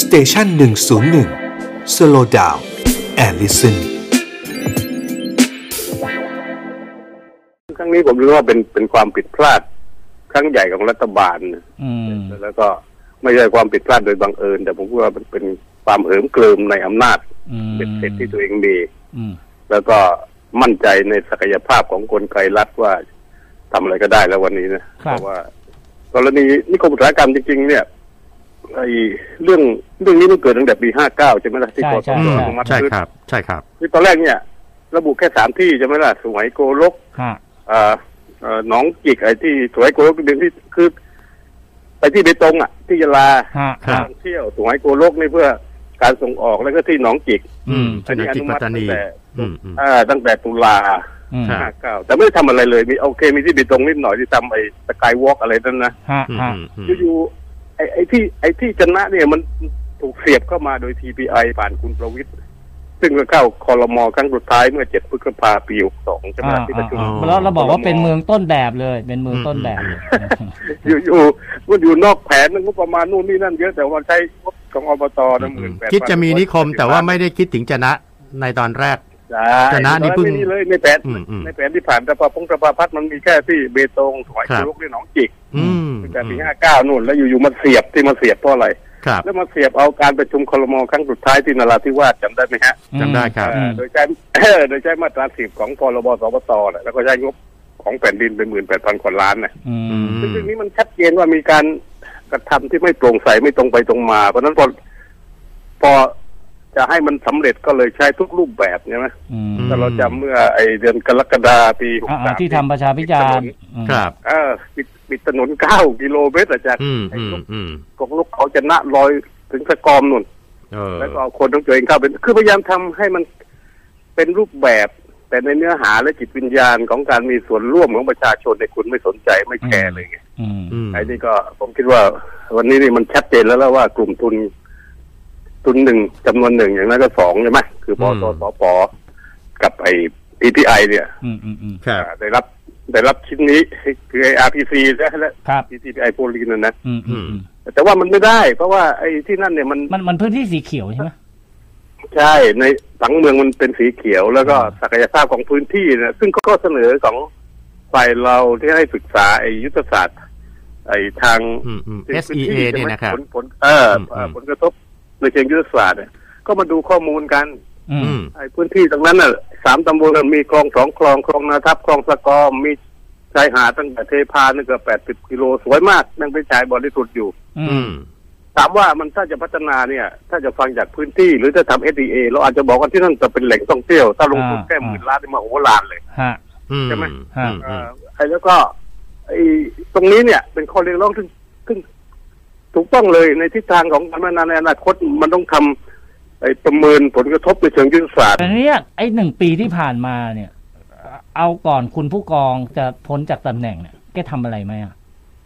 station หนึ่งศูนย์หนึ่ง slow down and listen ครั้งนี้ผมรู้ว่าเป็นเป็นความผิดพลาด ครั้งใหญ่ของรัฐบาลนะอืมแล้วก็ไม่ใช่ความผิดพลาดโดยบังเอิญ แต่ผมว่ามันเป็นความเหิมเกริมในอำนาจอืมเบ็ดเสร็จที่ตัวเองมีอืมแล้วก็มั่นใจในศักยภาพของกลไกรัฐว่าทำอะไรก็ได้แล้ววันนี้นะเพราะว่ากรณีนิคมอุตสาหกรรมจริงๆเนี่ย ไอ้เรื่องเรื่องนี้มันเกิดตั้งแต่ปีห้าเก้าใช่ไหมล่ะที่กสใช่ทใช่อนุมัติใช่ขึ้นครับ ใช่ครับที่ตอนแรกเนี่ย ระบุแค่สามที่ใช่ไหมล่ะสมัยโกลกฮะเอ่อเอ่อหนองจิกไอ้ที่สวยโกลกเดือนที่คือไปที่เบตงอะ ที่ยะลาฮะครับท่องเที่ยวสวยโกลกนี่เพื่อการส่งออกแล้วก็ที่หนองจิก อืมอันนี้ชนะจิตปัตตานีอนุมัติตั้งแต่อืมอืมอ่า ตั้งแต่ตุลาอืมครัห้าบเก้าแต่ไม่ได้ทำอะไรเลยมีโอเคมีที่เบตงนิดหน่อยที่ทำไอ้สกายวอล์กอะไรนั่นนะฮะอืมฮะอืมอืมอยู่ๆ ไอ้ไอ้ที่ไอ้ที่ชนะเนี่ยมันถูกเสียบเข้ามาโดย TPI ผ่านคุณประวิตรซึ่งก็เข้าคอรมอครั้งสุดท้ายเมื่อเจ็ดพฤษภาปีหกสองใช่ไหมอ่าที่ประชุมอ่าแล้วเราบอกว่าเป็นเมืองต้นแบบเลย เป็นเมืองต้นแบบเลยอยู่อยู่มันอยู่นอกแผนมันก็ประมาณนู่นนี่นั่นเยอะแต่ว่าใช้งบของอบตนะหมื่นแปดคิดจะมีนิคมแต่ว่าไม่ได้คิดถึงจะนะในตอนแรก ชนะนี่เพิ่งไม่มีเลยในแผนอืมอืมในแผนที่ผ่านแต่พอพงศภาพัฒน์มันมีแค่ที่เบตงถวายครับกุลุกที่หนองจิกอืมตั้งแต่ปีห้าเก้านู่นแล้วอยู่ๆมันเสียบที่มาเสียบเพราะอะไรครับแล้วมาเสียบเอาการประชุมคลมครั้งสุดท้ายที่นราธิวาสจำได้ไหมฮะจำได้ครับเอ่อโดยใช้โดยใช้มาตราสิบของพรบสปตน่ะแล้วก็ใช้งบของแผ่นดินเป็นหมื่นแปดพันกว่าล้านน่ะอืมซึ่งเรื่องนี้มันชัดเจนว่ามีการกระทำที่ไม่โปร่งใสไม่ตรงไปตรงมา เพราะฉะนั้นพอพอ จะให้มันสำเร็จก็เลยใช้ทุกรูปแบบใช่ไหมอืมถ้าเราจำเมื่อไอเดือนกรกฎาปีหกอ่าสามที่ทำประชาพิจารณ์อืมครับ เออปิดปิดถนนเก้ากิโลเมตรอะจากอืมไอ้อืมลูกอืมกองลูกเขาจะนะลอยถึงสกอมนุ่นเออแล้วก็เอาคนของตัวเองเข้าเป็นคือพยายามทำให้มันเป็นรูปแบบ แต่ในเนื้อหาและจิตวิญญาณของการมีส่วนร่วมของประชาชนในยคุณไม่สนใจไม่แคร์เลยไงอืมอืมไอ้นี่ก็ผมคิดว่า วันนี้นี่มันชัดเจนแล้วแล้วว่ากลุ่มทุน ทุนหนึ่งจำนวนหนึ่งอย่างนั้นก็สองใช่ไหมคือปตสปกับไอ้ PPI เนี่ยอืมอืมอืมครับอ่าได้รับได้รับชิ้นนี้คือไอ้ RPC และและ ครับ PPI โพลีนนะนะอืมอืมอืมแต่ว่ามันไม่ได้ เพราะว่าไอ้ที่นั่นเนี่ยมัน มันมันพื้นที่สีเขียวใช่ไหม ใช่ในผังเมืองมันเป็นสีเขียว แล้วก็อ่า ศักยภาพของพื้นที่นะซึ่งก็เสนอของฝ่ายเราที่ให้ศึกษาไอ้ยุทธศาสตร์ ไอ้ทางอืมอืมพื้ SEA ใช่เนี่ยไหมนะครับ ผลผลเออเอ่อมผลกระทบ ในเชิงยุทธศาสตร์เนี่ยก็มาดูข้อมูลกันอือืมมไอ้พื้นที่ตรงนั้นน่ะสามตำบลน่ะมีคลองสองคลองคลองนาทับคลองสะกอมมีชายหาดตั้งแต่เทพานี่เกือบแปดสิบกิโลสวยมากนั่งไปนชายบริสุทธิ์อยู่ อือืมมถามว่ามันถ้าจะพัฒนาเนี่ย ถ้าจะฟังจากพื้นที่หรือจะทำ SDA เราอาจจะบอกว่าที่นั่นจะเป็นแหล่งท่องเที่ยว ถ้าลงทุนอ่าแค่หมื่นล้านนี่มาโหฬารเลยฮะอืมใช่ไหมอืมเอ่อืมอไอ้แล้วก็ไอ้ตรงนี้เนี่ย เป็นข้อเรียกร้องซึ่งซึ่ง ถูกต้องเลยในทิศทางของการพัฒนาในอนาคตมันต้องทำไอ้ประเมินผลกระทบในเชิงยุทธศาสตร์แต่เนี้ยไอ้หนึ่งปีที่ผ่านมาเนี่ย เอาก่อนคุณผู้กองจะพ้นจากตำแหน่งเนี่ยแกทำอะไรไหมอะ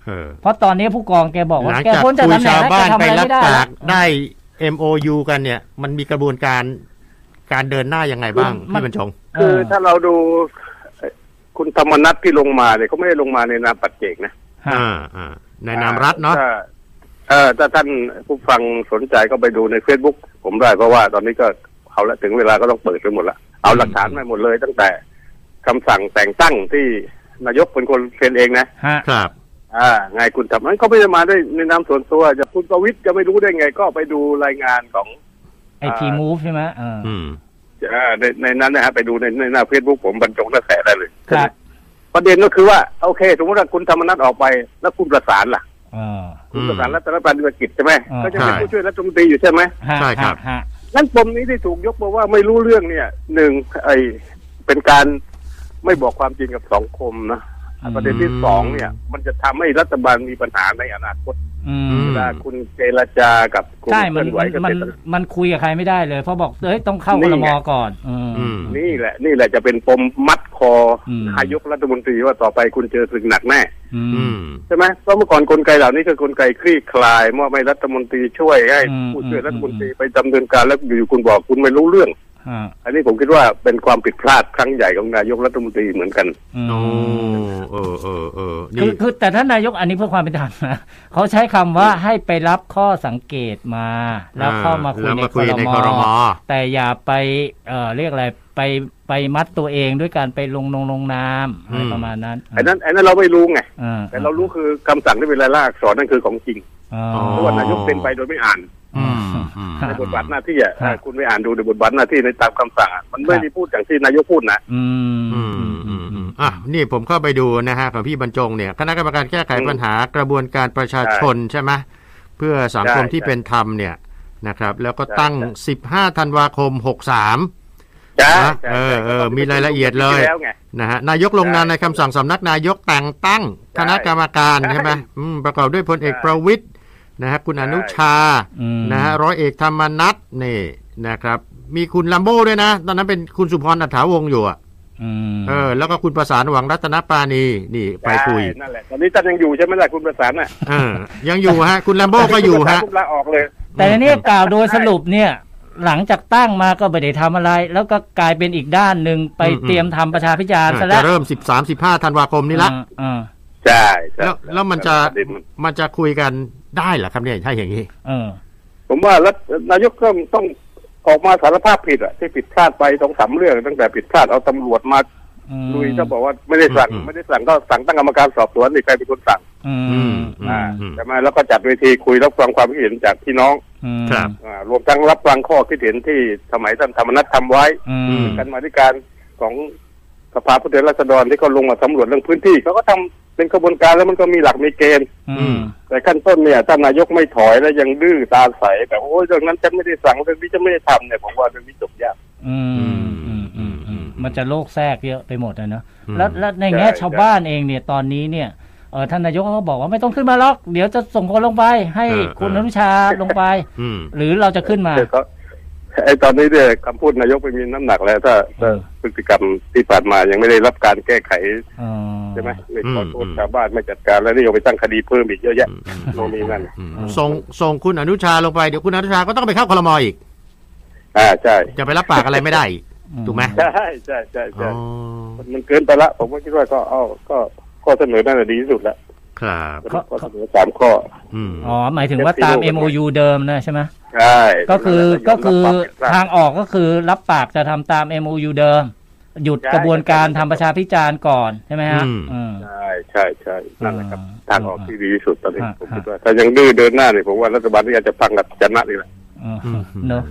เออเพราะตอนนี้ผู้กองแกบอกหว่าลังแกจากพ้นจากคุยตำแหน่งชาวแล้วแกบ้านทำไปอะไรรับไม่ได้ปาแล้วกได้ MOU กันเนี่ย มันมีกระบวนการการเดินหน้ายังไงบ้างมันพี่บรรชงคือถ้าเราดูเอ่อคุณธรรมนัทที่ลงมาเนี่ยเขาไม่ได้ลงมาในนามปัจเจกนะฮะอ่าอ่าในนามรัฐเนาะถ้ เออถ้าท่านผู้ฟังสนใจก็ไปดูใน Facebook ผมได้เพราะว่าตอนนี้ก็เอาละถึงเวลาก็ต้องเปิดไปหมดละเอาหลักฐานมาหมดเลย ตั้งแต่คำสั่งแต่งตั้งที่นายกเป็นคนเซ็นเองนะฮะครับอ่าไงคุณทำนั้นก็ไม่ได้มาได้ในนามส่วนตัวจะคุณประวิทย์จะไม่รู้ได้ไง ก็ไปดูรายงานของไอทีมูฟใช่ไหมเอออืมอ่าในในนั้นนะฮะไปดูในในหน้าเฟซบุ๊กผมบรรจงกระแสได้เลยครับประเด็นก็คือว่า โอเค สมมติว่าคุณธรรมนัฐออกไปแล้วคุณประสานล่ะเออ คุณประสานรัฐบาลธุรกิจใช่ไหมอ่าก็จะเป็นผู้ช่วยรัฐมนตรีอยู่ใช่ไหมฮะใช่ครับฮะฮะนั่นปมนี้ที่ถูกยกมาว่าไม่รู้เรื่องเนี่ยหนึ่งไอเป็นการไม่บอกความจริงกับสังคมนะประเด็นที่สองเนี่ย มันจะทำให้รัฐบาลมีปัญหาในอนาคตอือืมม เวลาคุณเจรจากับกลุ่มใช่เคมันลื่อนไหวเกมันษตรมันคุยกับใครไม่ได้เลย เพราะบอกเอ้ยต้องเข้านี่คลไงมก่อนอืมอืมนี่แหละ นี่แหละจะเป็นปมมัดคออมนายกรัฐมนตรีว่าต่อไปคุณเจอสึกหนักแน่อือืมมใช่ไหมเพราะเมื่อก่อนกลไกเหล่านี้คือกลไกคลี่คลายมอบให้รัฐมนตรีช่วยให้อืมผู้ช่วยอืมรัฐมนตรีไปดำเนินการแล้วอยู่ๆคุณบอกคุณไม่รู้เรื่องฮะ อันนี้ผมคิดว่าเป็นความผิดพลาดครั้งใหญ่ของนายกรัฐมนตรีเหมือนกันอืมโอ้เออเออเออคืนี่อคือแต่ท่านนายกอันนี้เพื่อความเป็นธรรมนะเขาใช้คำว่าให้ไปรับข้อสังเกตมา แล้วเข้ามาคุยแล้วในมาคคุยในรครมมแต่อย่าไปเอ่อเรียกอะไรไปไปมัดตัวเองด้วยการไปลงนงลงนามอะไรอืมประมาณนั้นไอ้นั้นไอ้นั้นเราไม่รู้ไงอ่าแต่เรารู้คือคำสั่งที่เป็นลายลักษณ์อักษรนั่นคือของจริงอ๋อเพราะว่านายกเป็นไปโดยไม่อ่านอืมอืมครั ในบบทบาทหน้าที่อะครับเออคุณไม่อ่านดูในบทบาทหน้าที่ในตามคำสั่งอะมันไม่ครับได้พูดอย่างที่นายกพูดนะอืมอืมอืมอืมอะนี่ผมเข้าไปดูนะฮะของพี่บรรจงเนี่ยคณะกรรมการแก้ไขอืมปัญหากระบวนการประชาชนใช่ไหมเพื่อสังคมใช่ที่เป็นธรรมเนี่ยนะครับ แล้วก็ใช่ตั้งใช่15 ธันวาคม 63ใช่นะใช่เออเออใช่มีรายละเอียดเลยที่แล้วไงนะฮะนายกลงนามในคำสั่งสำนักนายกแต่งตั้งใช่คณะกรรมการใช่ใช่ไหมอืมประกอบด้วยพลเอกใช่ประวิทย์ นะฮะคุณใช่อนุชาอืมนะฮะร้อยเอกธรรมนัฐนี่นะครับ มีคุณลัมโบ้ด้วยนะ ตอนนั้นเป็นคุณสุพรอัฏฐาวงศ์อยู่อะอืมเออ แล้วก็คุณประสานหวังรัตนปานีนี่ไปคุยใช่นั่นแหละตอนนี้ท่านยังอยู่ใช่ไหมล่ะคุณประสานน่ะเออยังอยู่ฮะ คุณลัมโบ้ก็อยู่ฮะคุณประสานปุ๊บลาออกเลย แต่ในนี้กล่าวโดยสรุปเนี่ยหลังจากตั้งมาก็ไม่ได้ทำอะไร แล้วก็กลายเป็นอีกด้านหนึ่งไปอืมเตรียมทำประชาพิจารณ์ซะจะแล้วเริ่ม13 15ธันวาคมนี้ละอ่าอ่า ใช่ใช่แล้วแล้วมันจะประเด็นมันมันจะคุยกันได้เหรอครับเนี่ยถ้าอย่างนี้เออ ผมว่ารัฐนายกก็ต้องออกมาสารภาพผิดอะที่ผิดพลาดไปสองสามเรื่องตั้งแต่ผิดพลาดเอาตำรวจมาอืมลุยก็บอกว่าไม่ได้สั่งอืมไม่ได้สั่งก็สั่งตั้งกรรมการสอบสวนนี่ใครเป็นคนสั่ง อืมอือืมมอ่าอืมใช่ไหมแล้วก็จัดเวทีคุยรับฟังความคิดเห็นจากพี่น้องอืมครับอ่ารวมทั้งรับฟังข้อคิดเห็นที่สมัยท่านธรรมนัฐทำไว้อือืมมกันมาธิการของสภาผู้แทนราษฎรที่เขาลงมาสำรวจเรื่องพื้นที่เขาก็ทำ เป็นกระบวนการแล้วมันก็มีหลักมีเกณฑ์อืมแต่ขั้นต้นเนี่ยท่านนายกไม่ถอยแล้วยังดื้อตาใสแต่โอ้ยเรื่องนั้นจะไม่ได้สั่งเรื่องนี้จะไม่ได้ทำเนี่ยผมว่าเรื่องนี้จบยากอืมอืมอืมอืมอืมมันจะโลกแทรกเยอะไปหมดอะเนอะอืมแล้วแล้วในแง่ใช่ชาวบ้านเองเนี่ยตอนนี้เนี่ยเออท่านนายกเขาก็บอกว่าไม่ต้องขึ้นมาหรอก เดี๋ยวจะส่งคนลงไป ให้คุณอนุชาลงไปอืมหรือเราจะขึ้นมาแต่ก็ ไอ้ตอนนี้เนี่ยคำพูดนายกไม่มีน้ำหนักแล้ว ถ้าถ้าอืมพฤติกรรมที่ผ่านมายังไม่ได้รับการแก้ไขอ๋อใช่ไหมไม่อืมขอโทษอืมชาวบ้านไม่จัดการแล้วนี่ยังไปตั้งคดีเพิ่มอีกเยอะแยะโน่นนี่นั่นอืมส่งส่งคุณอนุชาลงไปเดี๋ยวคุณอนุชาก็ต้องไปเข้าคลมอีก อ่าใช่ จะไปรับปากอะไรไม่ได้อีกถูกไหมใช่ใช่ใช่อ๋ใช่อมันเกินไปละผมก็คิดว่าก็เอาก็ข้อเสนอนั่นแหละดีที่สุดแล้ว ครับข้อเสนอสามข้ออืมอ๋อหมายถึงว่าตาม MOU เดิมนะใช่ไหมใช่ก็คือนั่นแหละก็คือรับปากผิดพลาดทางออกก็คือรับปากจะทำตาม MOU เดิม หยุดใช่กระบวนการทำประชาพิจารณ์ก่อนใช่ไหมฮะอืมอืมใช่ใช่ใช่นั่นแหละครับอ่าทางออกที่ดีที่สุดตอนนี้อ่าผมคิดว่าถ้ายังดื้อเดินหน้าเนี่ยผมว่ารัฐบาลที่อาจจะพังกับชนะนี่แหละอืมอืมเนอะ